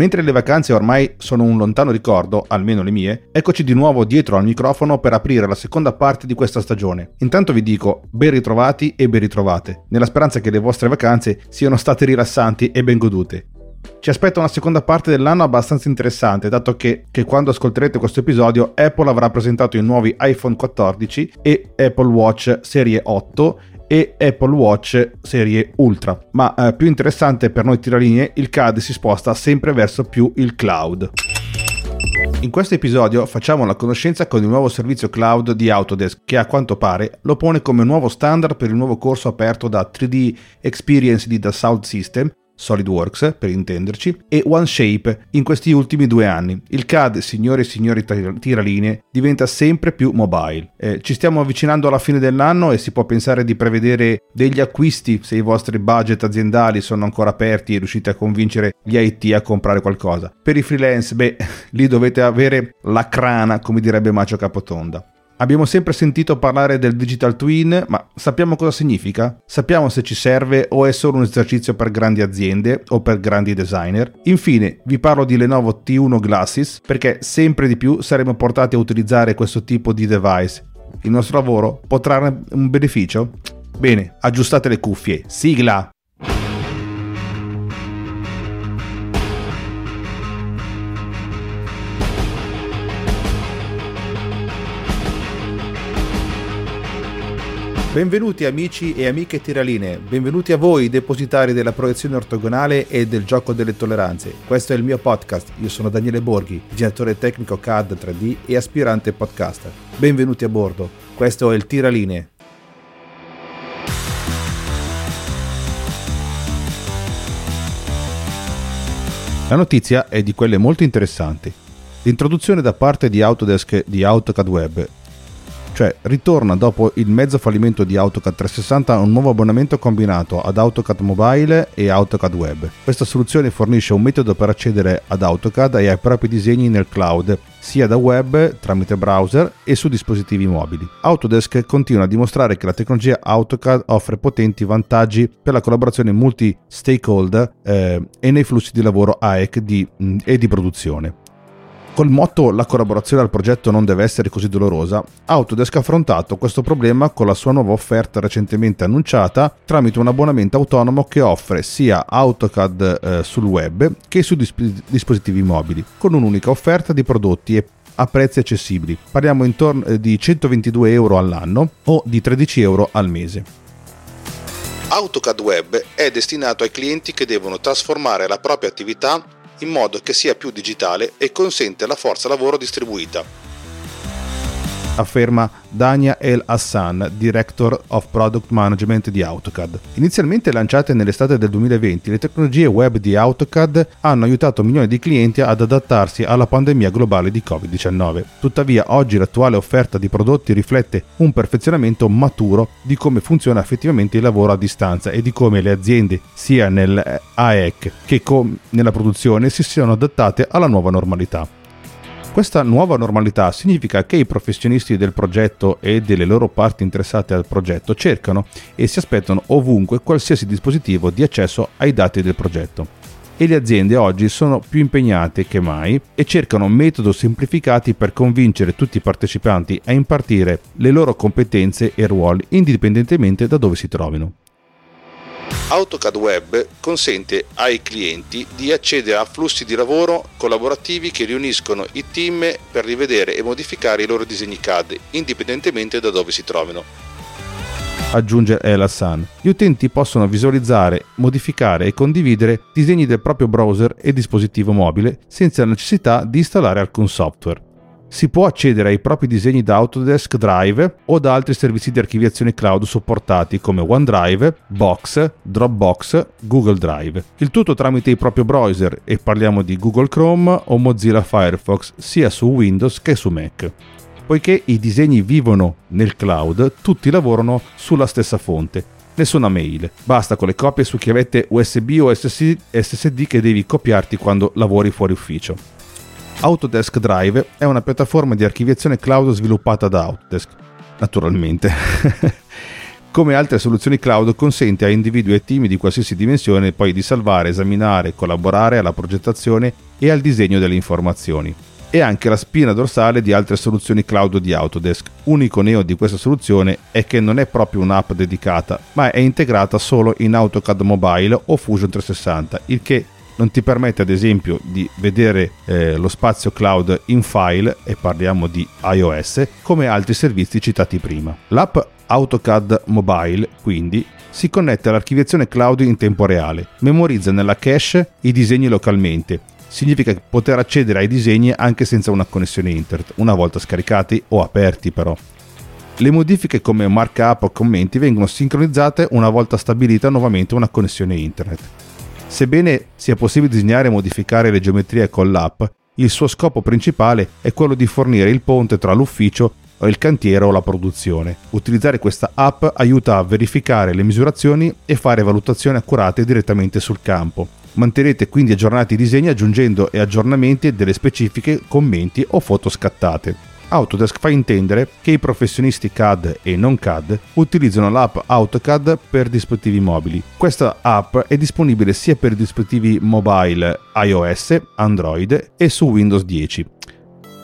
Mentre le vacanze ormai sono un lontano ricordo, almeno le mie, eccoci di nuovo dietro al microfono per aprire la seconda parte di questa stagione. Intanto vi dico ben ritrovati e ben ritrovate, nella speranza che le vostre vacanze siano state rilassanti e ben godute. Ci aspetta una seconda parte dell'anno abbastanza interessante, dato che, che, quando ascolterete questo episodio Apple avrà presentato i nuovi iPhone 14 e Apple Watch serie 8 e Apple Watch serie Ultra. Ma eh, più interessante per noi tiralinee, il CAD si sposta sempre verso più il cloud. In questo episodio facciamo la conoscenza con il nuovo servizio cloud di Autodesk che a quanto pare lo pone come nuovo standard per il nuovo corso aperto da 3D Experience di Dassault System SolidWorks per intenderci, e OneShape in questi ultimi due anni. Il CAD, signore e signori tiraline, diventa sempre più mobile. Eh, ci stiamo avvicinando alla fine dell'anno e si può pensare di prevedere degli acquisti se i vostri budget aziendali sono ancora aperti e riuscite a convincere gli IT a comprare qualcosa. Per i freelance, beh, lì dovete avere la crana, come direbbe Macio Capotonda. Abbiamo sempre sentito parlare del digital twin, ma sappiamo cosa significa? Sappiamo se ci serve o è solo un esercizio per grandi aziende o per grandi designer? Infine, vi parlo di Lenovo T1 Glasses perché sempre di più saremo portati a utilizzare questo tipo di device. Il nostro lavoro può trarne un beneficio? Bene, aggiustate le cuffie. Sigla! Benvenuti amici e amiche tiraline, benvenuti a voi depositari della proiezione ortogonale e del gioco delle tolleranze. Questo è il mio podcast, io sono Daniele Borghi, direttore tecnico CAD 3D e aspirante podcaster. Benvenuti a bordo, questo è il Tiraline. La notizia è di quelle molto interessanti. L'introduzione da parte di Autodesk di AutoCAD Web cioè ritorna dopo il mezzo fallimento di AutoCAD 360 un nuovo abbonamento combinato ad AutoCAD Mobile e AutoCAD Web. Questa soluzione fornisce un metodo per accedere ad AutoCAD e ai propri disegni nel cloud, sia da web tramite browser e su dispositivi mobili. Autodesk continua a dimostrare che la tecnologia AutoCAD offre potenti vantaggi per la collaborazione multi-stakeholder eh, e nei flussi di lavoro AEC di, mm, e di produzione. Col motto la collaborazione al progetto non deve essere così dolorosa, Autodesk ha affrontato questo problema con la sua nuova offerta recentemente annunciata tramite un abbonamento autonomo che offre sia AutoCAD eh, sul web che su disp- dispositivi mobili, con un'unica offerta di prodotti e a prezzi accessibili. Parliamo intorno eh, di 122 euro all'anno o di 13 euro al mese. AutoCAD Web è destinato ai clienti che devono trasformare la propria attività in modo che sia più digitale e consente la forza lavoro distribuita afferma Dania El Hassan, Director of Product Management di AutoCAD. Inizialmente lanciate nell'estate del 2020, le tecnologie web di AutoCAD hanno aiutato milioni di clienti ad adattarsi alla pandemia globale di Covid-19. Tuttavia, oggi l'attuale offerta di prodotti riflette un perfezionamento maturo di come funziona effettivamente il lavoro a distanza e di come le aziende, sia nell'AEC che nella produzione, si siano adattate alla nuova normalità. Questa nuova normalità significa che i professionisti del progetto e delle loro parti interessate al progetto cercano e si aspettano ovunque qualsiasi dispositivo di accesso ai dati del progetto. E le aziende oggi sono più impegnate che mai e cercano metodi semplificati per convincere tutti i partecipanti a impartire le loro competenze e ruoli indipendentemente da dove si trovino. AutoCAD Web consente ai clienti di accedere a flussi di lavoro collaborativi che riuniscono i team per rivedere e modificare i loro disegni CAD indipendentemente da dove si trovino. Aggiunge El. Gli utenti possono visualizzare, modificare e condividere disegni del proprio browser e dispositivo mobile senza la necessità di installare alcun software si può accedere ai propri disegni da Autodesk Drive o da altri servizi di archiviazione cloud supportati come OneDrive, Box, Dropbox, Google Drive. Il tutto tramite il proprio browser e parliamo di Google Chrome o Mozilla Firefox sia su Windows che su Mac. Poiché i disegni vivono nel cloud, tutti lavorano sulla stessa fonte, nessuna mail. Basta con le copie su chiavette USB o SSD che devi copiarti quando lavori fuori ufficio. Autodesk Drive è una piattaforma di archiviazione cloud sviluppata da Autodesk, naturalmente. come altre soluzioni cloud consente a individui e team di qualsiasi dimensione poi di salvare, esaminare, collaborare alla progettazione e al disegno delle informazioni. E anche la spina dorsale di altre soluzioni cloud di Autodesk. Unico neo di questa soluzione è che non è proprio un'app dedicata, ma è integrata solo in AutoCAD Mobile o Fusion 360, il che non ti permette ad esempio di vedere eh, lo spazio cloud in file, e parliamo di iOS, come altri servizi citati prima. L'app AutoCAD Mobile, quindi, si connette all'archiviazione cloud in tempo reale, memorizza nella cache i disegni localmente. Significa poter accedere ai disegni anche senza una connessione internet, una volta scaricati o aperti però. Le modifiche come markup o commenti vengono sincronizzate una volta stabilita nuovamente una connessione internet. Sebbene sia possibile disegnare e modificare le geometrie con l'app, il suo scopo principale è quello di fornire il ponte tra l'ufficio il cantiere o la produzione. Utilizzare questa app aiuta a verificare le misurazioni e fare valutazioni accurate direttamente sul campo. Manterrete quindi aggiornati i disegni aggiungendo e aggiornamenti delle specifiche, commenti o foto scattate. Autodesk fa intendere che i professionisti CAD e non CAD utilizzano l'app AutoCAD per dispositivi mobili. Questa app è disponibile sia per dispositivi mobile iOS, Android e su Windows 10.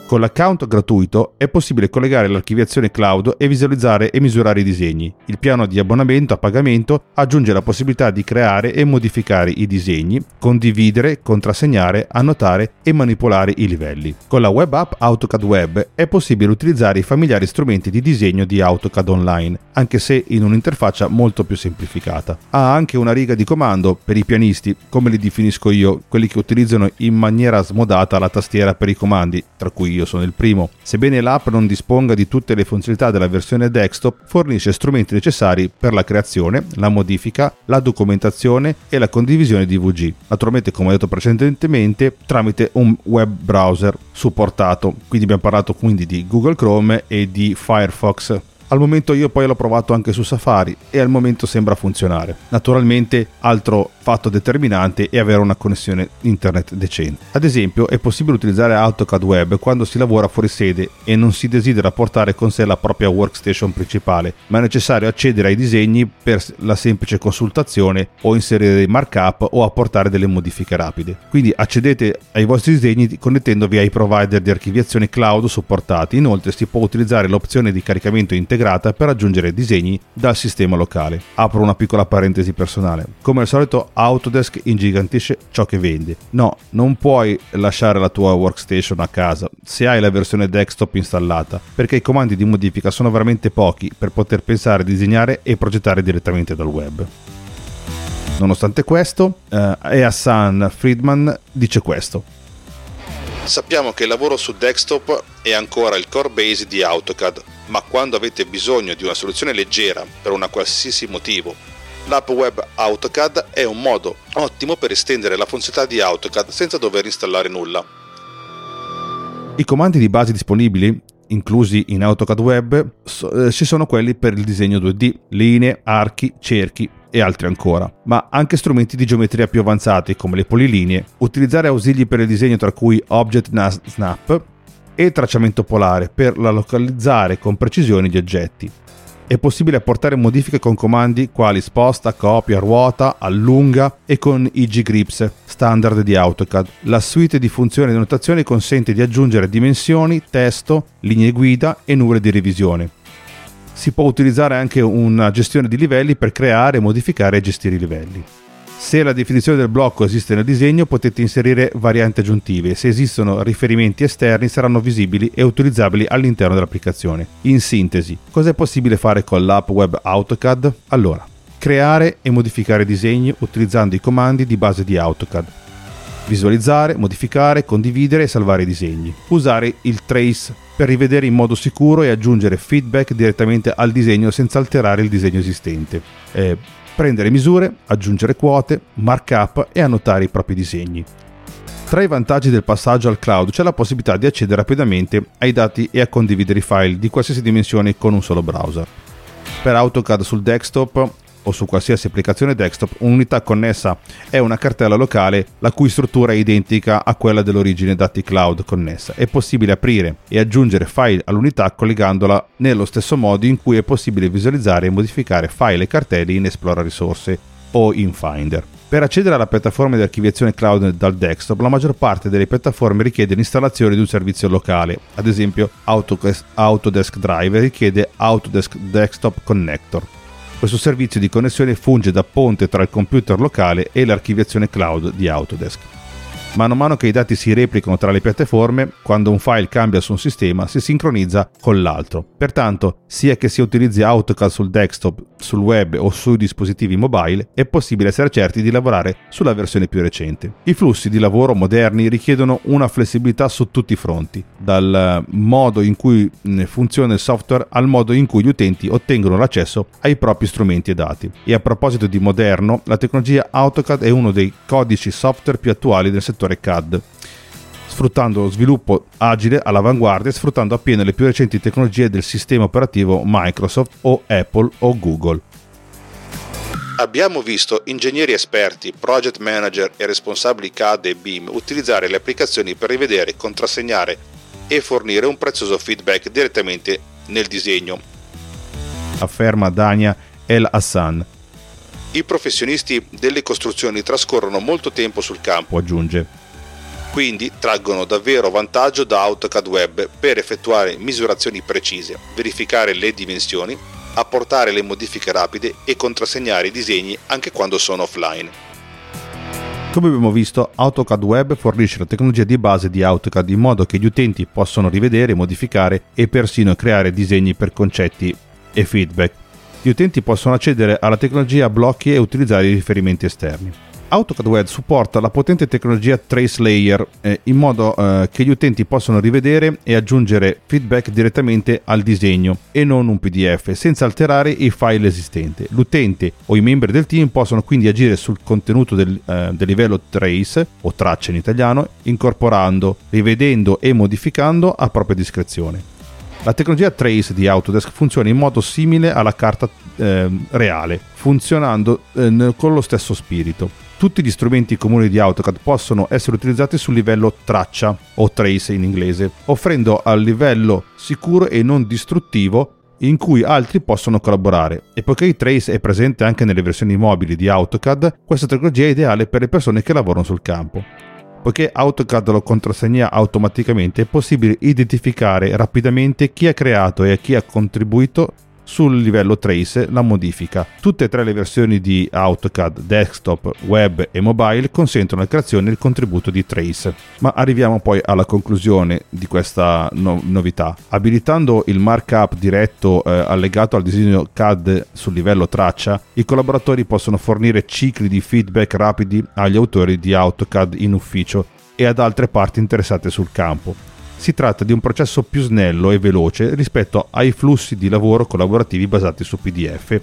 Con l'account gratuito è possibile collegare l'archiviazione cloud e visualizzare e misurare i disegni. Il piano di abbonamento a pagamento aggiunge la possibilità di creare e modificare i disegni, condividere, contrassegnare, annotare e manipolare i livelli. Con la web app AutoCAD Web è possibile utilizzare i familiari strumenti di disegno di AutoCAD Online, anche se in un'interfaccia molto più semplificata. Ha anche una riga di comando per i pianisti, come li definisco io, quelli che utilizzano in maniera smodata la tastiera per i comandi, tra cui io sono il primo. Sebbene l'app non disponga di tutte le funzionalità della versione desktop, fornisce strumenti necessari per la creazione, la modifica, la documentazione e la condivisione di VG. Naturalmente, come ho detto precedentemente, tramite un web browser supportato. Quindi abbiamo parlato quindi di Google Chrome e di Firefox al momento io poi l'ho provato anche su Safari e al momento sembra funzionare. Naturalmente altro fatto determinante è avere una connessione internet decente. Ad esempio è possibile utilizzare AutoCAD Web quando si lavora fuori sede e non si desidera portare con sé la propria workstation principale, ma è necessario accedere ai disegni per la semplice consultazione o inserire dei markup o apportare delle modifiche rapide. Quindi accedete ai vostri disegni connettendovi ai provider di archiviazione cloud supportati. Inoltre si può utilizzare l'opzione di caricamento integrato integrata per aggiungere disegni dal sistema locale. Apro una piccola parentesi personale. Come al solito Autodesk ingigantisce ciò che vende. No, non puoi lasciare la tua workstation a casa se hai la versione desktop installata, perché i comandi di modifica sono veramente pochi per poter pensare, disegnare e progettare direttamente dal web. Nonostante questo, eh, Easan Friedman dice questo. Sappiamo che il lavoro su desktop è ancora il core base di AutoCAD, ma quando avete bisogno di una soluzione leggera per un qualsiasi motivo, l'app web AutoCAD è un modo ottimo per estendere la funzionalità di AutoCAD senza dover installare nulla. I comandi di base disponibili inclusi in AutoCAD Web eh, ci sono quelli per il disegno 2D, linee, archi, cerchi e altri ancora, ma anche strumenti di geometria più avanzati come le polilinee, utilizzare ausili per il disegno tra cui Object Snap e tracciamento polare per la localizzare con precisione gli oggetti. È possibile apportare modifiche con comandi quali sposta, copia, ruota, allunga e con i G-Grips standard di AutoCAD. La suite di funzioni di notazione consente di aggiungere dimensioni, testo, linee guida e nuvole di revisione. Si può utilizzare anche una gestione di livelli per creare, modificare e gestire i livelli. Se la definizione del blocco esiste nel disegno potete inserire varianti aggiuntive, se esistono riferimenti esterni saranno visibili e utilizzabili all'interno dell'applicazione. In sintesi, cosa è possibile fare con l'app web AutoCAD? Allora, creare e modificare disegni utilizzando i comandi di base di AutoCAD. Visualizzare, modificare, condividere e salvare i disegni. Usare il trace per rivedere in modo sicuro e aggiungere feedback direttamente al disegno senza alterare il disegno esistente. Eh, prendere misure, aggiungere quote, markup e annotare i propri disegni. Tra i vantaggi del passaggio al cloud c'è la possibilità di accedere rapidamente ai dati e a condividere i file di qualsiasi dimensione con un solo browser. Per AutoCAD sul desktop o su qualsiasi applicazione desktop, un'unità connessa è una cartella locale la cui struttura è identica a quella dell'origine dati cloud connessa. È possibile aprire e aggiungere file all'unità collegandola nello stesso modo in cui è possibile visualizzare e modificare file e cartelle in Esplora risorse o in Finder. Per accedere alla piattaforma di archiviazione cloud dal desktop, la maggior parte delle piattaforme richiede l'installazione di un servizio locale, ad esempio Autodesk Drive richiede Autodesk Desktop Connector. Questo servizio di connessione funge da ponte tra il computer locale e l'archiviazione cloud di Autodesk. Mano a mano che i dati si replicano tra le piattaforme, quando un file cambia su un sistema, si sincronizza con l'altro. Pertanto, sia che si utilizzi AutoCAD sul desktop, sul web o sui dispositivi mobile, è possibile essere certi di lavorare sulla versione più recente. I flussi di lavoro moderni richiedono una flessibilità su tutti i fronti, dal modo in cui funziona il software al modo in cui gli utenti ottengono l'accesso ai propri strumenti e dati. E a proposito di moderno, la tecnologia AutoCAD è uno dei codici software più attuali del settore settore CAD, sfruttando lo sviluppo agile all'avanguardia e sfruttando appieno le più recenti tecnologie del sistema operativo Microsoft o Apple o Google. Abbiamo visto ingegneri esperti, project manager e responsabili CAD e BIM utilizzare le applicazioni per rivedere, contrassegnare e fornire un prezioso feedback direttamente nel disegno. Afferma Dania El Hassan, i professionisti delle costruzioni trascorrono molto tempo sul campo, aggiunge. Quindi traggono davvero vantaggio da AutoCAD Web per effettuare misurazioni precise, verificare le dimensioni, apportare le modifiche rapide e contrassegnare i disegni anche quando sono offline. Come abbiamo visto, AutoCAD Web fornisce la tecnologia di base di AutoCAD in modo che gli utenti possano rivedere, modificare e persino creare disegni per concetti e feedback gli utenti possono accedere alla tecnologia a blocchi e utilizzare i riferimenti esterni. AutoCAD Web supporta la potente tecnologia Trace Layer eh, in modo eh, che gli utenti possano rivedere e aggiungere feedback direttamente al disegno e non un PDF senza alterare i file esistenti. L'utente o i membri del team possono quindi agire sul contenuto del, eh, del livello Trace o traccia in italiano incorporando, rivedendo e modificando a propria discrezione. La tecnologia Trace di Autodesk funziona in modo simile alla carta eh, reale, funzionando eh, con lo stesso spirito. Tutti gli strumenti comuni di AutoCAD possono essere utilizzati sul livello traccia o trace in inglese, offrendo al livello sicuro e non distruttivo in cui altri possono collaborare. E poiché il Trace è presente anche nelle versioni mobili di AutoCAD, questa tecnologia è ideale per le persone che lavorano sul campo. Poiché AutoCAD lo contrassegna automaticamente, è possibile identificare rapidamente chi ha creato e a chi ha contribuito sul livello Trace la modifica. Tutte e tre le versioni di AutoCAD, desktop, web e mobile consentono la creazione e il contributo di Trace. Ma arriviamo poi alla conclusione di questa no- novità. Abilitando il markup diretto eh, allegato al disegno CAD sul livello traccia, i collaboratori possono fornire cicli di feedback rapidi agli autori di AutoCAD in ufficio e ad altre parti interessate sul campo si tratta di un processo più snello e veloce rispetto ai flussi di lavoro collaborativi basati su PDF.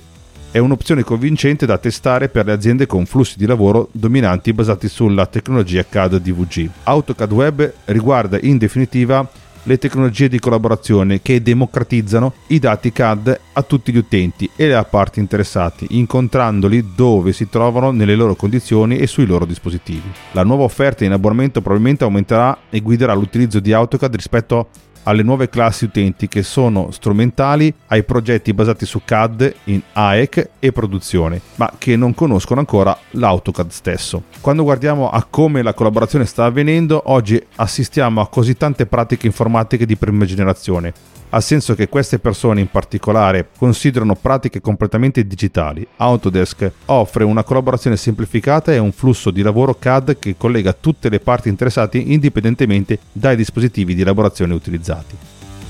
È un'opzione convincente da testare per le aziende con flussi di lavoro dominanti basati sulla tecnologia CAD DVG. AutoCAD Web riguarda in definitiva le tecnologie di collaborazione che democratizzano i dati CAD a tutti gli utenti e le parti interessati, incontrandoli dove si trovano nelle loro condizioni e sui loro dispositivi. La nuova offerta in abbonamento probabilmente aumenterà e guiderà l'utilizzo di AutoCAD rispetto alle nuove classi utenti che sono strumentali ai progetti basati su CAD in AEC e produzione, ma che non conoscono ancora l'AutoCAD stesso. Quando guardiamo a come la collaborazione sta avvenendo, oggi assistiamo a così tante pratiche informatiche di prima generazione, ha senso che queste persone in particolare considerano pratiche completamente digitali. Autodesk offre una collaborazione semplificata e un flusso di lavoro CAD che collega tutte le parti interessate indipendentemente dai dispositivi di elaborazione utilizzati.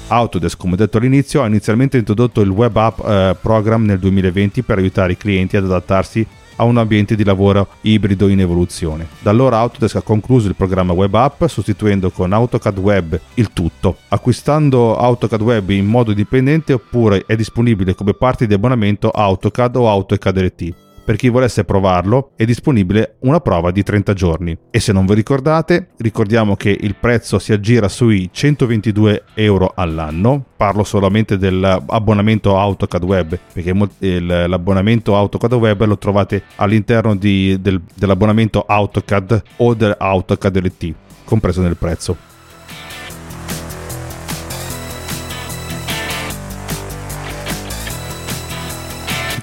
Autodesk, come detto all'inizio, ha inizialmente introdotto il Web App eh, Program nel 2020 per aiutare i clienti ad adattarsi a un ambiente di lavoro ibrido in evoluzione. Da allora Autodesk ha concluso il programma Web App sostituendo con AutoCAD Web il tutto. Acquistando AutoCAD Web in modo indipendente oppure è disponibile come parte di abbonamento AutoCAD o AutoCAD LT. Per chi volesse provarlo è disponibile una prova di 30 giorni. E se non vi ricordate, ricordiamo che il prezzo si aggira sui 122 euro all'anno. Parlo solamente dell'abbonamento AutoCAD Web, perché l'abbonamento AutoCAD Web lo trovate all'interno di, del, dell'abbonamento AutoCAD o dell'AutoCAD LT, compreso nel prezzo.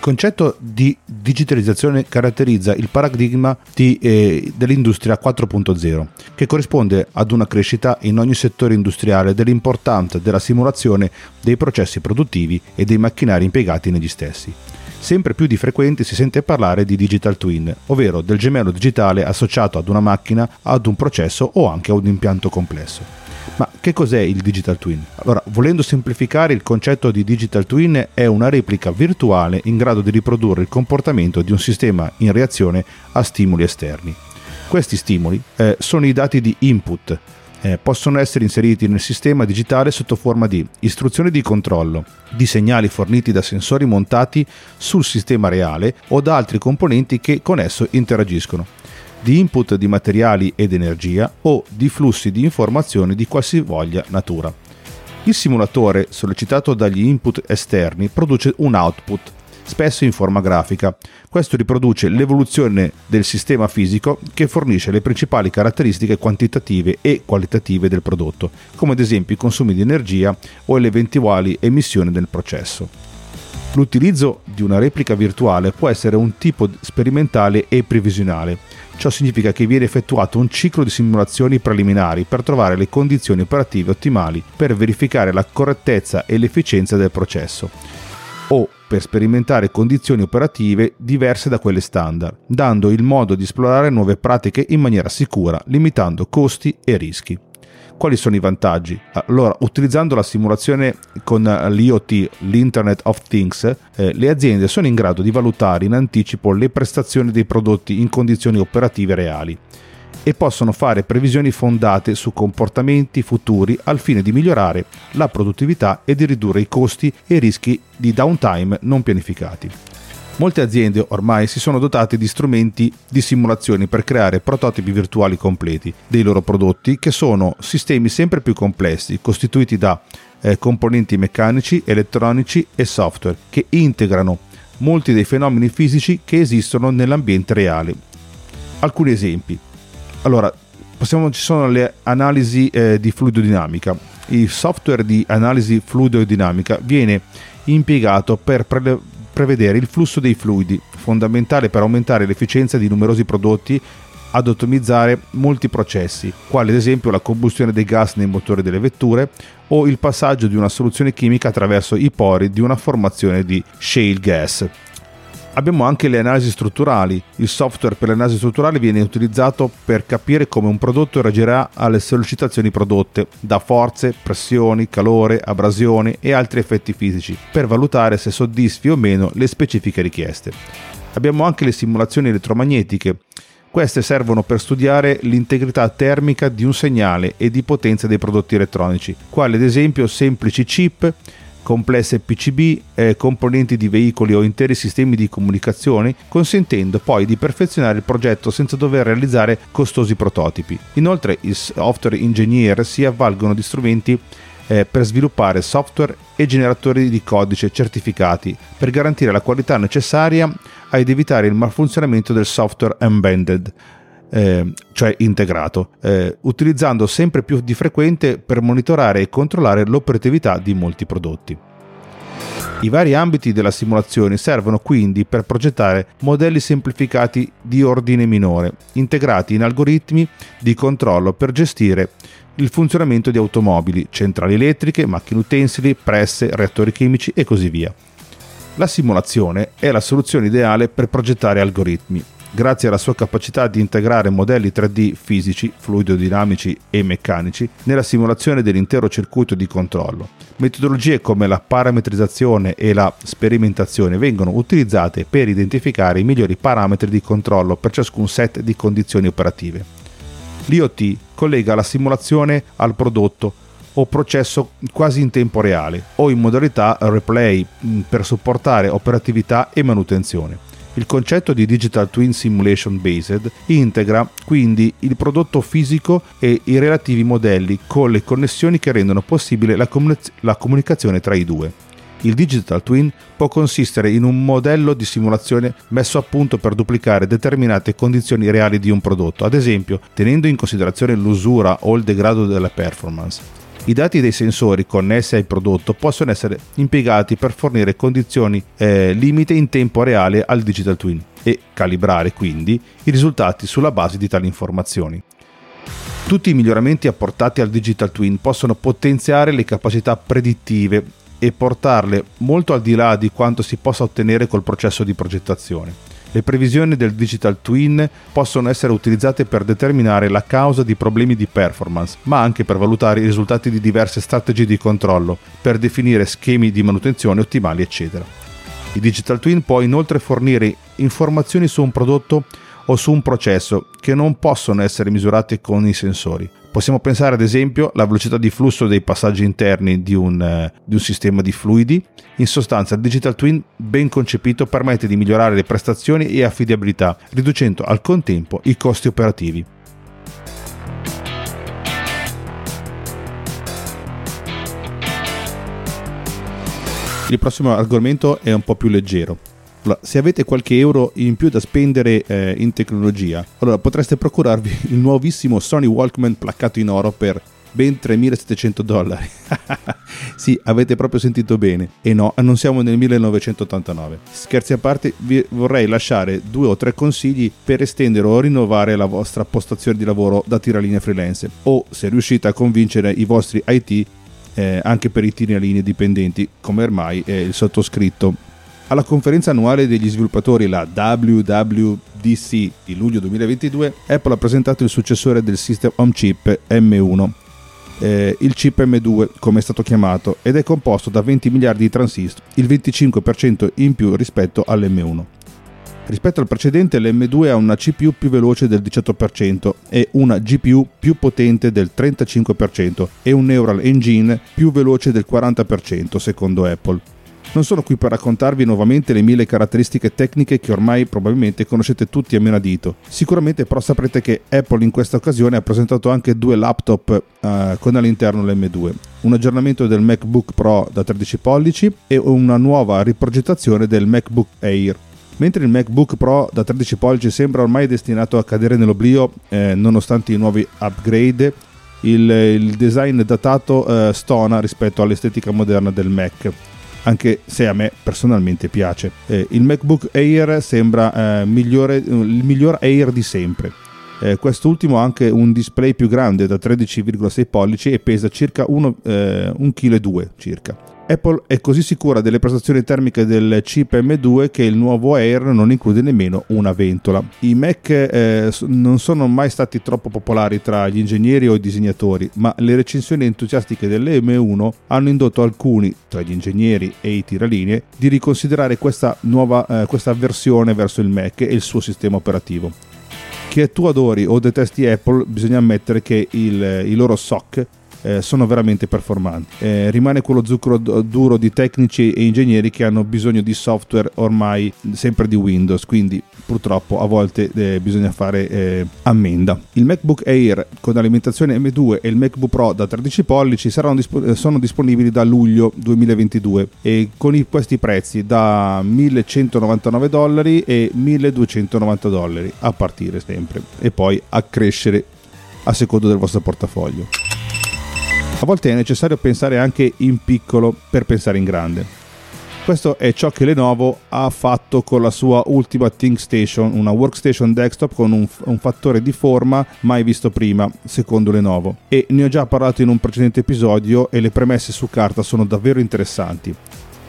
Concetto di digitalizzazione caratterizza il paradigma di, eh, dell'industria 4.0, che corrisponde ad una crescita in ogni settore industriale dell'importanza della simulazione dei processi produttivi e dei macchinari impiegati negli stessi. Sempre più di frequente si sente parlare di digital twin, ovvero del gemello digitale associato ad una macchina, ad un processo o anche a un impianto complesso. Ma che cos'è il digital twin? Allora, volendo semplificare, il concetto di digital twin è una replica virtuale in grado di riprodurre il comportamento di un sistema in reazione a stimoli esterni. Questi stimoli eh, sono i dati di input, eh, possono essere inseriti nel sistema digitale sotto forma di istruzioni di controllo, di segnali forniti da sensori montati sul sistema reale o da altri componenti che con esso interagiscono di input di materiali ed energia o di flussi di informazioni di qualsivoglia natura. Il simulatore, sollecitato dagli input esterni, produce un output, spesso in forma grafica. Questo riproduce l'evoluzione del sistema fisico che fornisce le principali caratteristiche quantitative e qualitative del prodotto, come ad esempio i consumi di energia o le eventuali emissioni del processo. L'utilizzo di una replica virtuale può essere un tipo sperimentale e previsionale, Ciò significa che viene effettuato un ciclo di simulazioni preliminari per trovare le condizioni operative ottimali per verificare la correttezza e l'efficienza del processo o per sperimentare condizioni operative diverse da quelle standard, dando il modo di esplorare nuove pratiche in maniera sicura, limitando costi e rischi. Quali sono i vantaggi? Allora, utilizzando la simulazione con l'IoT, l'Internet of Things, eh, le aziende sono in grado di valutare in anticipo le prestazioni dei prodotti in condizioni operative reali e possono fare previsioni fondate su comportamenti futuri al fine di migliorare la produttività e di ridurre i costi e i rischi di downtime non pianificati. Molte aziende ormai si sono dotate di strumenti di simulazione per creare prototipi virtuali completi dei loro prodotti che sono sistemi sempre più complessi costituiti da eh, componenti meccanici, elettronici e software che integrano molti dei fenomeni fisici che esistono nell'ambiente reale. Alcuni esempi. Allora, possiamo, ci sono le analisi eh, di fluidodinamica. Il software di analisi fluidodinamica viene impiegato per prele- prevedere il flusso dei fluidi, fondamentale per aumentare l'efficienza di numerosi prodotti ad ottimizzare molti processi, quali ad esempio la combustione dei gas nei motori delle vetture o il passaggio di una soluzione chimica attraverso i pori di una formazione di shale gas. Abbiamo anche le analisi strutturali. Il software per le analisi strutturali viene utilizzato per capire come un prodotto reagirà alle sollecitazioni prodotte da forze, pressioni, calore, abrasioni e altri effetti fisici, per valutare se soddisfi o meno le specifiche richieste. Abbiamo anche le simulazioni elettromagnetiche. Queste servono per studiare l'integrità termica di un segnale e di potenza dei prodotti elettronici, quali ad esempio semplici chip complesse PCB, eh, componenti di veicoli o interi sistemi di comunicazione, consentendo poi di perfezionare il progetto senza dover realizzare costosi prototipi. Inoltre i software engineer si avvalgono di strumenti eh, per sviluppare software e generatori di codice certificati per garantire la qualità necessaria ed evitare il malfunzionamento del software embedded eh, cioè integrato, eh, utilizzando sempre più di frequente per monitorare e controllare l'operatività di molti prodotti. I vari ambiti della simulazione servono quindi per progettare modelli semplificati di ordine minore, integrati in algoritmi di controllo per gestire il funzionamento di automobili, centrali elettriche, macchine utensili, presse, reattori chimici e così via. La simulazione è la soluzione ideale per progettare algoritmi, grazie alla sua capacità di integrare modelli 3D fisici, fluidodinamici e meccanici nella simulazione dell'intero circuito di controllo. Metodologie come la parametrizzazione e la sperimentazione vengono utilizzate per identificare i migliori parametri di controllo per ciascun set di condizioni operative. L'IoT collega la simulazione al prodotto o processo quasi in tempo reale o in modalità replay mm, per supportare operatività e manutenzione Il concetto di Digital Twin Simulation Based integra quindi il prodotto fisico e i relativi modelli con le connessioni che rendono possibile la, comuniz- la comunicazione tra i due. Il Digital Twin può consistere in un modello di simulazione messo a punto per duplicare determinate condizioni reali di un prodotto, ad esempio tenendo in considerazione l'usura o il degrado della performance. I dati dei sensori connessi al prodotto possono essere impiegati per fornire condizioni eh, limite in tempo reale al digital twin e calibrare quindi i risultati sulla base di tali informazioni. Tutti i miglioramenti apportati al digital twin possono potenziare le capacità predittive e portarle molto al di là di quanto si possa ottenere col processo di progettazione. Le previsioni del Digital Twin possono essere utilizzate per determinare la causa di problemi di performance, ma anche per valutare i risultati di diverse strategie di controllo, per definire schemi di manutenzione ottimali, eccetera. Il Digital Twin può inoltre fornire informazioni su un prodotto o su un processo che non possono essere misurate con i sensori. Possiamo pensare ad esempio alla velocità di flusso dei passaggi interni di un, uh, di un, sistema di fluidi. In sostanza il Digital Twin ben concepito permette di migliorare le prestazioni e affidabilità, riducendo al contempo i costi operativi. Il prossimo argomento è un po' più leggero. Allora, se avete qualche euro in più da spendere eh, in tecnologia, allora potreste procurarvi il nuovissimo Sony Walkman placcato in oro per ben 3700 dollari. sì, avete proprio sentito bene. E no, non siamo nel 1989. Scherzi a parte, vi vorrei lasciare due o tre consigli per estendere o rinnovare la vostra postazione di lavoro da tiralinea freelance o se riuscite a convincere i vostri IT eh, anche per i tiralinee dipendenti, come ormai è il sottoscritto alla conferenza annuale degli sviluppatori, la WWDC di luglio 2022, Apple ha presentato il successore del System Home Chip M1, eh, il chip M2 come è stato chiamato, ed è composto da 20 miliardi di transistor, il 25% in più rispetto all'M1. Rispetto al precedente l'M2 ha una CPU più veloce del 18% e una GPU più potente del 35% e un Neural Engine più veloce del 40% secondo Apple. Non sono qui per raccontarvi nuovamente le mille caratteristiche tecniche che ormai probabilmente conoscete tutti a meno a dito. Sicuramente però saprete che Apple in questa occasione ha presentato anche due laptop uh, con all'interno l'M2, un aggiornamento del MacBook Pro da 13 pollici e una nuova riprogettazione del MacBook Air. Mentre il MacBook Pro da 13 pollici sembra ormai destinato a cadere nell'oblio eh, nonostante i nuovi upgrade, il, il design datato eh, stona rispetto all'estetica moderna del Mac anche se a me personalmente piace. Eh, il MacBook Air sembra eh, migliore, il miglior Air di sempre. Eh, quest'ultimo ha anche un display più grande da 13,6 pollici e pesa circa 1,2 eh, kg circa. Apple è così sicura delle prestazioni termiche del chip M2 che il nuovo Air non include nemmeno una ventola. I Mac eh, non sono mai stati troppo popolari tra gli ingegneri o i disegnatori, ma le recensioni entusiastiche dell'M1 hanno indotto alcuni, tra gli ingegneri e i tiralinee, di riconsiderare questa nuova eh, questa versione verso il Mac e il suo sistema operativo. Che tu adori o detesti Apple, bisogna ammettere che il, i loro SOC eh, sono veramente performanti. Eh, rimane quello zucchero d- duro di tecnici e ingegneri che hanno bisogno di software ormai sempre di Windows, quindi purtroppo a volte eh, bisogna fare eh, ammenda. Il MacBook Air con alimentazione M2 e il MacBook Pro da 13 pollici disp- eh, sono disponibili da luglio 2022 e con i, questi prezzi da 1199 dollari e 1290 dollari a partire sempre e poi a crescere a secondo del vostro portafoglio. A volte è necessario pensare anche in piccolo per pensare in grande. Questo è ciò che Lenovo ha fatto con la sua ultima ThinkStation, una workstation desktop con un, un, fattore di forma mai visto prima, secondo Lenovo. E ne ho già parlato in un precedente episodio e le premesse su carta sono davvero interessanti.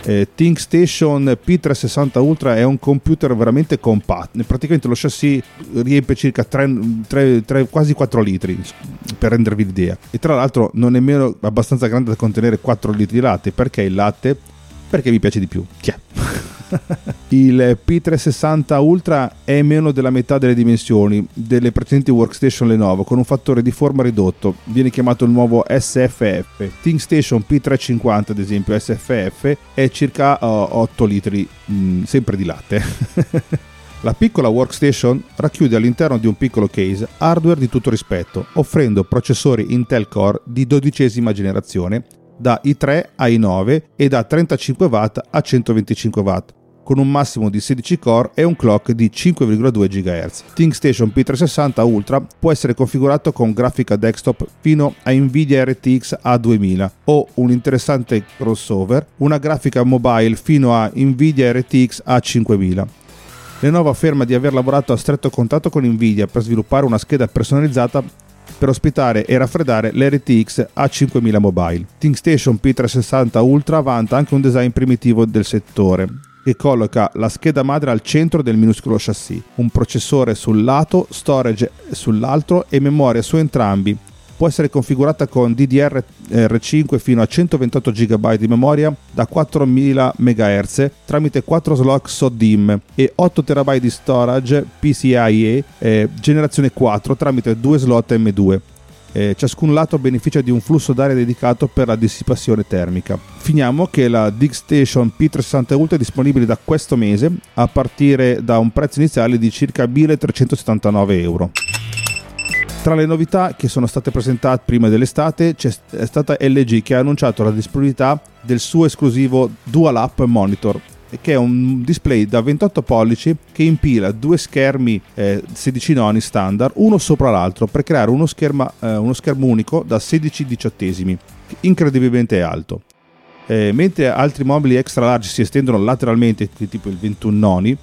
Eh, ThinkStation P360 Ultra è un computer veramente compatto, praticamente lo chassis riempie circa 3, 3, 3, quasi 4 litri per rendervi l'idea e tra l'altro non è nemmeno abbastanza grande da contenere 4 litri di latte perché il latte perché mi piace di più. Chia. il P360 Ultra è meno della metà delle dimensioni delle precedenti workstation Lenovo con un fattore di forma ridotto, viene chiamato il nuovo SFF. ThinkStation P350 ad esempio SFF è circa uh, 8 litri, mh, mm, sempre di latte. La piccola workstation racchiude all'interno di un piccolo case hardware di tutto rispetto, offrendo processori Intel Core di dodicesima generazione da i3 a i9 e da 35 W a 125 W, con un massimo di 16 core e un clock di 5,2 GHz. ThinkStation P360 Ultra può essere configurato con grafica desktop fino a Nvidia RTX A2000 o un interessante crossover, una grafica mobile fino a Nvidia RTX A5000. Lenovo afferma di aver lavorato a stretto contatto con Nvidia per sviluppare una scheda personalizzata per ospitare e raffreddare l'RTX A5000 Mobile. ThinkStation P360 Ultra vanta anche un design primitivo del settore, che colloca la scheda madre al centro del minuscolo chassis, un processore sul lato, storage sull'altro e memoria su entrambi, può essere configurata con DDR5 fino a 128 GB di memoria da 4000 MHz tramite 4 slot SODIMM e 8 TB di storage PCIe eh, generazione 4 tramite 2 slot M2. Eh, ciascun lato beneficia di un flusso d'aria dedicato per la dissipazione termica. Finiamo che la DigStation P360 Ultra è disponibile da questo mese a partire da un prezzo iniziale di circa 1379 euro. Tra le novità che sono state presentate prima dell'estate c'è stata LG che ha annunciato la disponibilità del suo esclusivo Dual App Monitor che è un display da 28 pollici che impila due schermi eh, 16 noni standard uno sopra l'altro per creare uno, scherma, eh, uno schermo unico da 16 diciottesimi incredibilmente alto eh, mentre altri mobili extra large si estendono lateralmente tipo il 21 noni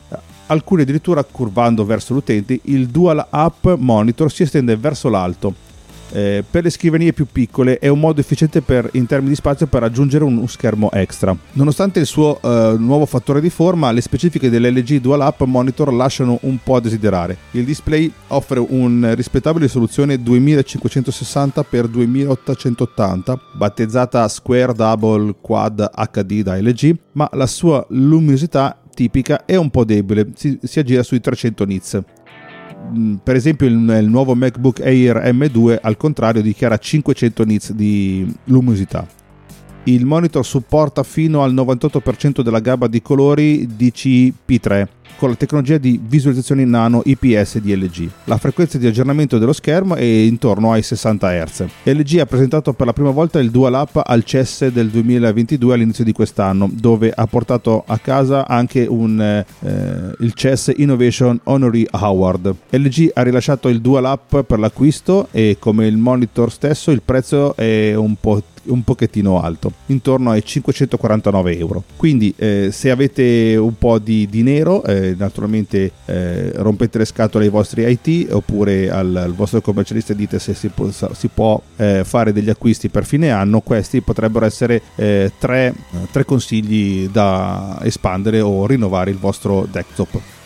alcuni addirittura curvando verso l'utente, il Dual App Monitor si estende verso l'alto. Eh, per le scrivanie più piccole è un modo efficiente per, in termini di spazio per aggiungere uno schermo extra. Nonostante il suo eh, nuovo fattore di forma, le specifiche dell'LG Dual App Monitor lasciano un po' a desiderare. Il display offre un rispettabile risoluzione 2560x2880, battezzata Square Double Quad HD da LG, ma la sua luminosità tipica è un po' debole, si, si aggira sui 300 nits. Mm, per esempio il, il, nuovo MacBook Air M2 al contrario dichiara 500 nits di luminosità. Il monitor supporta fino al 98% della gamma di colori DCI-P3 con la tecnologia di visualizzazione nano IPS di LG. La frequenza di aggiornamento dello schermo è intorno ai 60 Hz. LG ha presentato per la prima volta il Dual App al CES del 2022 all'inizio di quest'anno, dove ha portato a casa anche un, eh, il CES Innovation Honorary Award. LG ha rilasciato il Dual App per l'acquisto e come il monitor stesso il prezzo è un po' un pochettino alto, intorno ai 549 euro. Quindi eh, se avete un po' di dinero, eh, naturalmente eh, rompete le scatole ai vostri IT oppure al, al vostro commercialista e dite se si può, si può eh, fare degli acquisti per fine anno, questi potrebbero essere eh, tre, tre consigli da espandere o rinnovare il vostro desktop.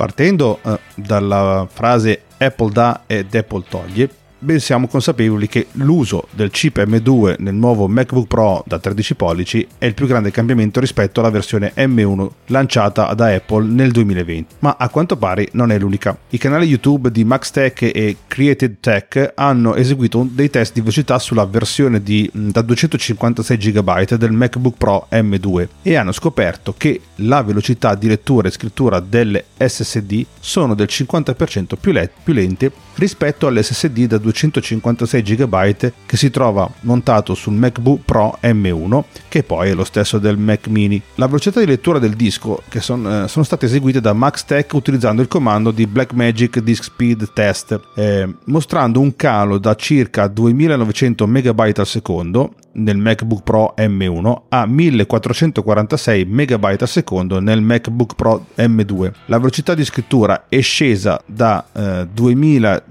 Partendo eh, dalla frase Apple dà ed Apple toglie, ben siamo consapevoli che l'uso del chip M2 nel nuovo MacBook Pro da 13 pollici è il più grande cambiamento rispetto alla versione M1 lanciata da Apple nel 2020, ma a quanto pare non è l'unica. I canali YouTube di MaxTech e Created Tech hanno eseguito dei test di velocità sulla versione di, da 256 GB del MacBook Pro M2 e hanno scoperto che la velocità di lettura e scrittura delle SSD sono del 50% più, le- più lente rispetto all'SSD da 256 GB che si trova montato sul MacBook Pro M1 che poi è lo stesso del Mac mini. La velocità di lettura del disco che son, eh, sono state eseguite da MaxTech utilizzando il comando di Blackmagic Disk Speed Test eh, mostrando un calo da circa 2900 MB al secondo nel MacBook Pro M1 a 1446 MB al secondo nel MacBook Pro M2. La velocità di scrittura è scesa da eh,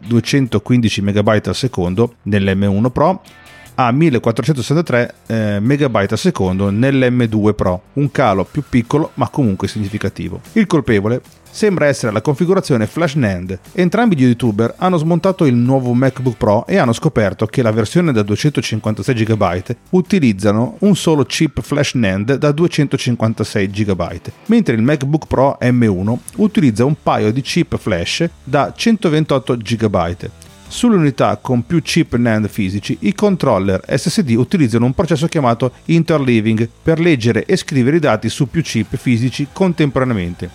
2215 MB al secondo nell'M1 Pro a 1463 eh, MB al secondo nell'M2 Pro, un calo più piccolo ma comunque significativo. Il colpevole sembra essere la configurazione Flash NAND. Entrambi gli youtuber hanno smontato il nuovo MacBook Pro e hanno scoperto che la versione da 256 GB utilizzano un solo chip Flash NAND da 256 GB, mentre il MacBook Pro M1 utilizza un paio di chip Flash da 128 GB. Sulle unità con più chip NAND fisici, i controller SSD utilizzano un processo chiamato interleaving per leggere e scrivere i dati su più chip fisici contemporaneamente,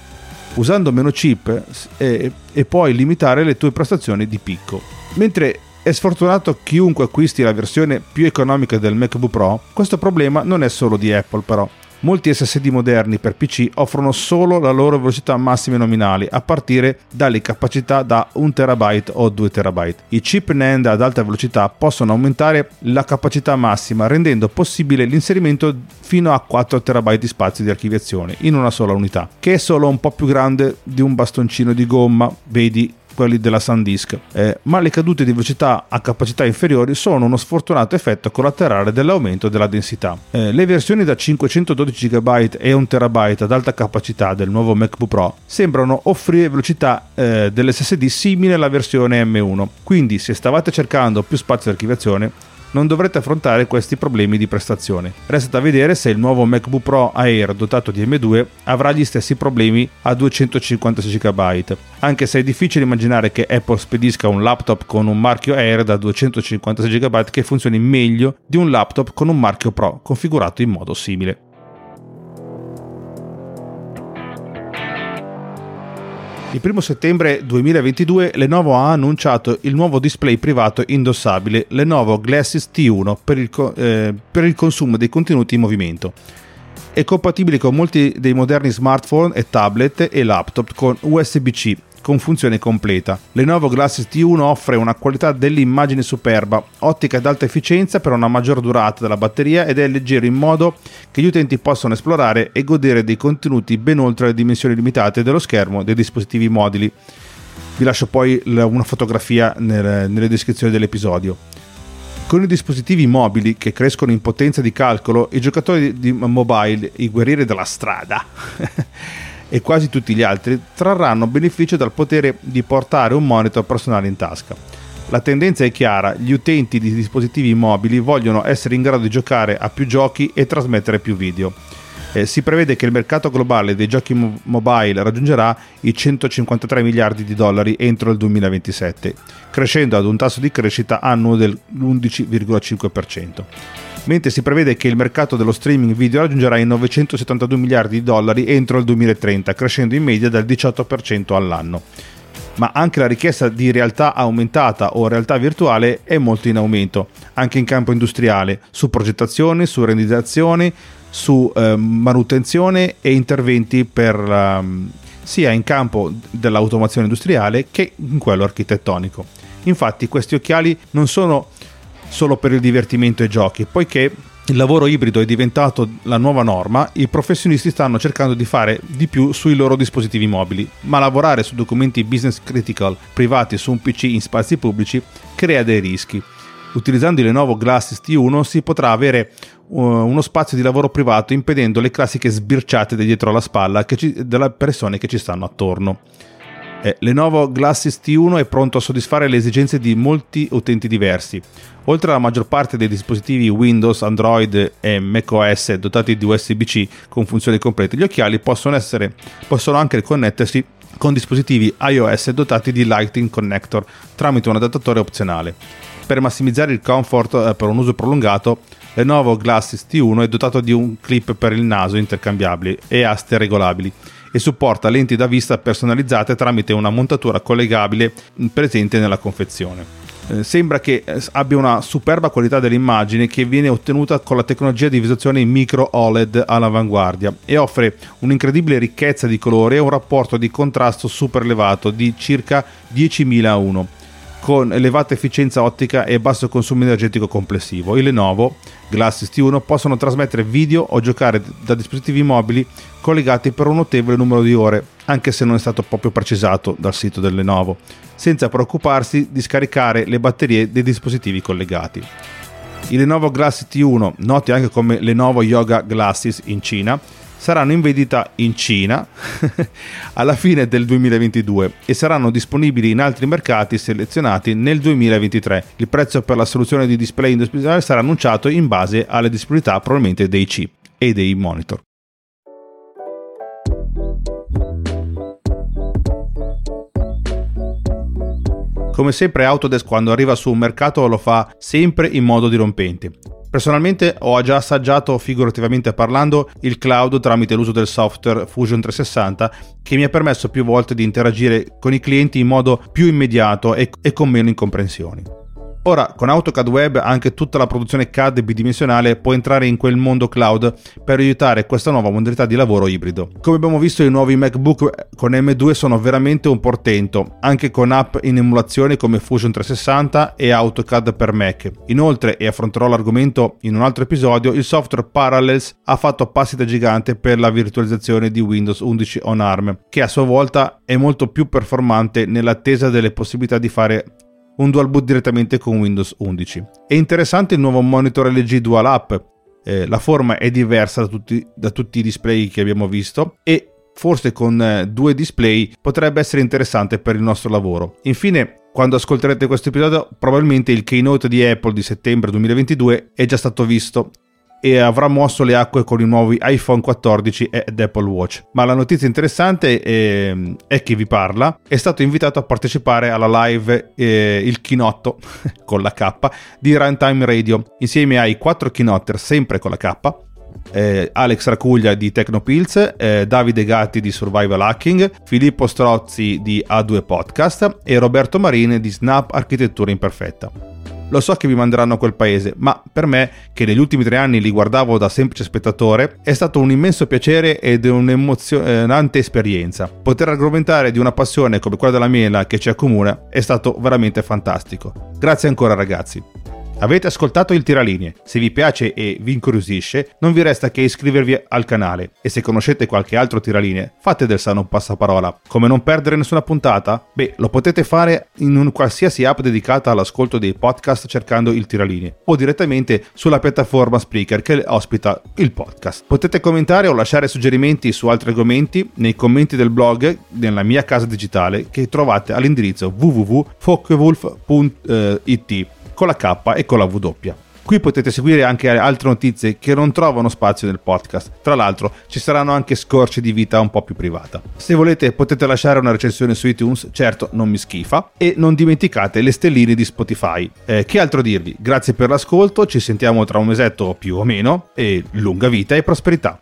usando meno chip e, e poi limitare le tue prestazioni di picco. Mentre è sfortunato chiunque acquisti la versione più economica del MacBook Pro, questo problema non è solo di Apple però. Molti SSD moderni per PC offrono solo la loro velocità massime nominali, a partire dalle capacità da 1 TB o 2 TB. I chip NAND ad alta velocità possono aumentare la capacità massima, rendendo possibile l'inserimento fino a 4 TB di spazio di archiviazione in una sola unità, che è solo un po' più grande di un bastoncino di gomma, vedi quelli della SanDisk, eh, ma le cadute di velocità a capacità inferiori sono uno sfortunato effetto collaterale dell'aumento della densità. Eh, le versioni da 512 GB e 1 TB ad alta capacità del nuovo MacBook Pro sembrano offrire velocità eh, dell'SSD simili alla versione M1, quindi se stavate cercando più spazio di archiviazione non dovrete affrontare questi problemi di prestazione. Resta da vedere se il nuovo MacBook Pro Air dotato di M2 avrà gli stessi problemi a 256 GB, anche se è difficile immaginare che Apple spedisca un laptop con un marchio Air da 256 GB che funzioni meglio di un laptop con un marchio Pro configurato in modo simile. Il 1 settembre 2022 Lenovo ha annunciato il nuovo display privato indossabile Lenovo Glasses T1 per il, eh, per il consumo dei contenuti in movimento. È compatibile con molti dei moderni smartphone e tablet e laptop con USB-C con funzione completa. Lenovo Glasses T1 offre una qualità dell'immagine superba, ottica ad alta efficienza per una maggior durata della batteria ed è leggero in modo che gli utenti possano esplorare e godere dei contenuti ben oltre le dimensioni limitate dello schermo dei dispositivi mobili. Vi lascio poi una fotografia nelle descrizioni dell'episodio. Con i dispositivi mobili che crescono in potenza di calcolo, i giocatori di mobile, i guerrieri della strada, e quasi tutti gli altri trarranno beneficio dal potere di portare un monitor personale in tasca. La tendenza è chiara, gli utenti di dispositivi mobili vogliono essere in grado di giocare a più giochi e trasmettere più video. Eh, si prevede che il mercato globale dei giochi mo- mobile raggiungerà i 153 miliardi di dollari entro il 2027, crescendo ad un tasso di crescita annuo dell'11,5% mentre si prevede che il mercato dello streaming video raggiungerà i 972 miliardi di dollari entro il 2030, crescendo in media del 18% all'anno. Ma anche la richiesta di realtà aumentata o realtà virtuale è molto in aumento, anche in campo industriale, su progettazione, su realizzazione, su eh, manutenzione e interventi per, um, sia in campo dell'automazione industriale che in quello architettonico. Infatti questi occhiali non sono solo per il divertimento e giochi, poiché il lavoro ibrido è diventato la nuova norma, i professionisti stanno cercando di fare di più sui loro dispositivi mobili, ma lavorare su documenti business critical privati su un PC in spazi pubblici crea dei rischi. Utilizzando il Lenovo Glasses T1 si potrà avere uh, uno spazio di lavoro privato impedendo le classiche sbirciate dietro la spalla ci, delle persone che ci stanno attorno. Eh, Lenovo Glasses T1 è pronto a soddisfare le esigenze di molti utenti diversi. Oltre alla maggior parte dei dispositivi Windows, Android e macOS dotati di USB-C con funzioni complete, gli occhiali possono, essere, possono anche connettersi con dispositivi iOS dotati di Lightning Connector tramite un adattatore opzionale. Per massimizzare il comfort eh, per un uso prolungato, Lenovo Glasses T1 è dotato di un clip per il naso intercambiabili e aste regolabili e supporta lenti da vista personalizzate tramite una montatura collegabile presente nella confezione. Eh, sembra che eh, abbia una superba qualità dell'immagine che viene ottenuta con la tecnologia di visualizzazione micro OLED all'avanguardia e offre un'incredibile ricchezza di colori e un rapporto di contrasto super elevato di circa 10.000 a 1 con elevata efficienza ottica e basso consumo energetico complessivo. I Lenovo Glasses T1 possono trasmettere video o giocare da dispositivi mobili collegati per un notevole numero di ore, anche se non è stato proprio precisato dal sito del Lenovo, senza preoccuparsi di scaricare le batterie dei dispositivi collegati. I Lenovo Glasses T1, noti anche come Lenovo Yoga Glasses in Cina, saranno in vendita in Cina alla fine del 2022 e saranno disponibili in altri mercati selezionati nel 2023. Il prezzo per la soluzione di display industriale sarà annunciato in base alle disponibilità probabilmente dei chip e dei monitor. Come sempre Autodesk quando arriva su un mercato lo fa sempre in modo dirompente. Personalmente ho già assaggiato figurativamente parlando il cloud tramite l'uso del software Fusion 360 che mi ha permesso più volte di interagire con i clienti in modo più immediato e, e con meno incomprensioni. Ora, con AutoCAD Web anche tutta la produzione CAD bidimensionale può entrare in quel mondo cloud per aiutare questa nuova modalità di lavoro ibrido. Come abbiamo visto i nuovi MacBook con M2 sono veramente un portento, anche con app in emulazione come Fusion 360 e AutoCAD per Mac. Inoltre, e affronterò l'argomento in un altro episodio, il software Parallels ha fatto passi da gigante per la virtualizzazione di Windows 11 on ARM, che a sua volta è molto più performante nell'attesa delle possibilità di fare un dual boot direttamente con Windows 11. È interessante il nuovo monitor LG Dual App, eh, la forma è diversa da tutti, da tutti, i display che abbiamo visto e forse con eh, due display potrebbe essere interessante per il nostro lavoro. Infine, quando ascolterete questo episodio, probabilmente il keynote di Apple di settembre 2022 è già stato visto e avrà mosso le acque con i nuovi iPhone 14 ed Apple Watch. Ma la notizia interessante è, ehm, è che vi parla è stato invitato a partecipare alla live eh, il chinotto con la K di Runtime Radio insieme ai quattro keynotter sempre con la K eh, Alex Racuglia di Tecnopills, eh, Davide Gatti di Survival Hacking, Filippo Strozzi di A2 Podcast e Roberto Marini di Snap Architettura Imperfetta. Lo so che vi manderanno a quel paese, ma per me, che negli ultimi tre anni li guardavo da semplice spettatore, è stato un immenso piacere ed un'emozionante esperienza. Poter argomentare di una passione come quella della mela che ci accomuna è stato veramente fantastico. Grazie ancora ragazzi. Avete ascoltato il Tiralinee. Se vi piace e vi incuriosisce, non vi resta che iscrivervi al canale e se conoscete qualche altro Tiralinee, fate del sano passaparola. Come non perdere nessuna puntata? Beh, lo potete fare in un qualsiasi app dedicata all'ascolto dei podcast cercando il Tiralinee o direttamente sulla piattaforma Spreaker che ospita il podcast. Potete commentare o lasciare suggerimenti su altri argomenti nei commenti del blog nella mia casa digitale che trovate all'indirizzo www.focke-wolf.it con la K e con la W. Qui potete seguire anche altre notizie che non trovano spazio nel podcast. Tra l'altro ci saranno anche scorci di vita un po' più privata. Se volete potete lasciare una recensione su iTunes, certo non mi schifa, e non dimenticate le stelline di Spotify. Eh, che altro dirvi? Grazie per l'ascolto, ci sentiamo tra un mesetto più o meno e lunga vita e prosperità.